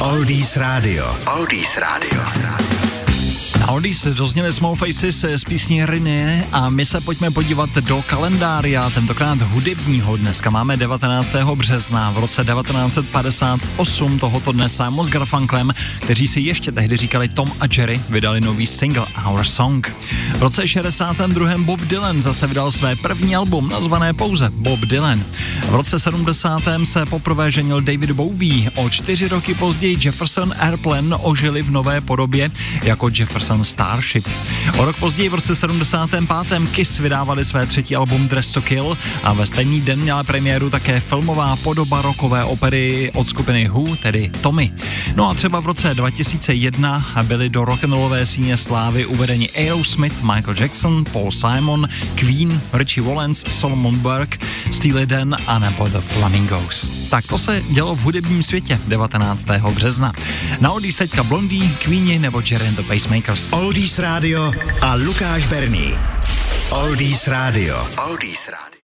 Oldies Radio. Oldies Radio. Na Oldies dozněly Small Faces z písní Riny a my se pojďme podívat do kalendária, tentokrát hudebního. Dneska máme 19. března v roce 1958 tohoto dne Simon s Garfunklem, kteří si ještě tehdy říkali Tom a Jerry, vydali nový single Our Song. V roce 62. Bob Dylan zase vydal své první album, nazvané pouze Bob Dylan. V roce 70. se poprvé ženil David Bowie. O čtyři roky později Jefferson Airplane ožili v nové podobě jako Jefferson Starship. O rok později v roce 75. Kiss vydávali své třetí album Dress to Kill a ve stejný den měla premiéru také filmová podoba rokové opery od skupiny Who, tedy Tommy. No a třeba v roce 2001 byli do rock'n'rollové síně slávy uvedeni Aerosmith, Michael Jackson, Paul Simon, Queen, Richie Valens, Solomon Burke, Steely Dan a nebo The Flamingos. Tak to se dělo v hudebním světě 19. března. Na Oldies teďka Blondie, Queenie nebo Jerry and the Pacemakers. Oldies Radio a Lukáš Berný. Oldies Radio. Oldies Radio.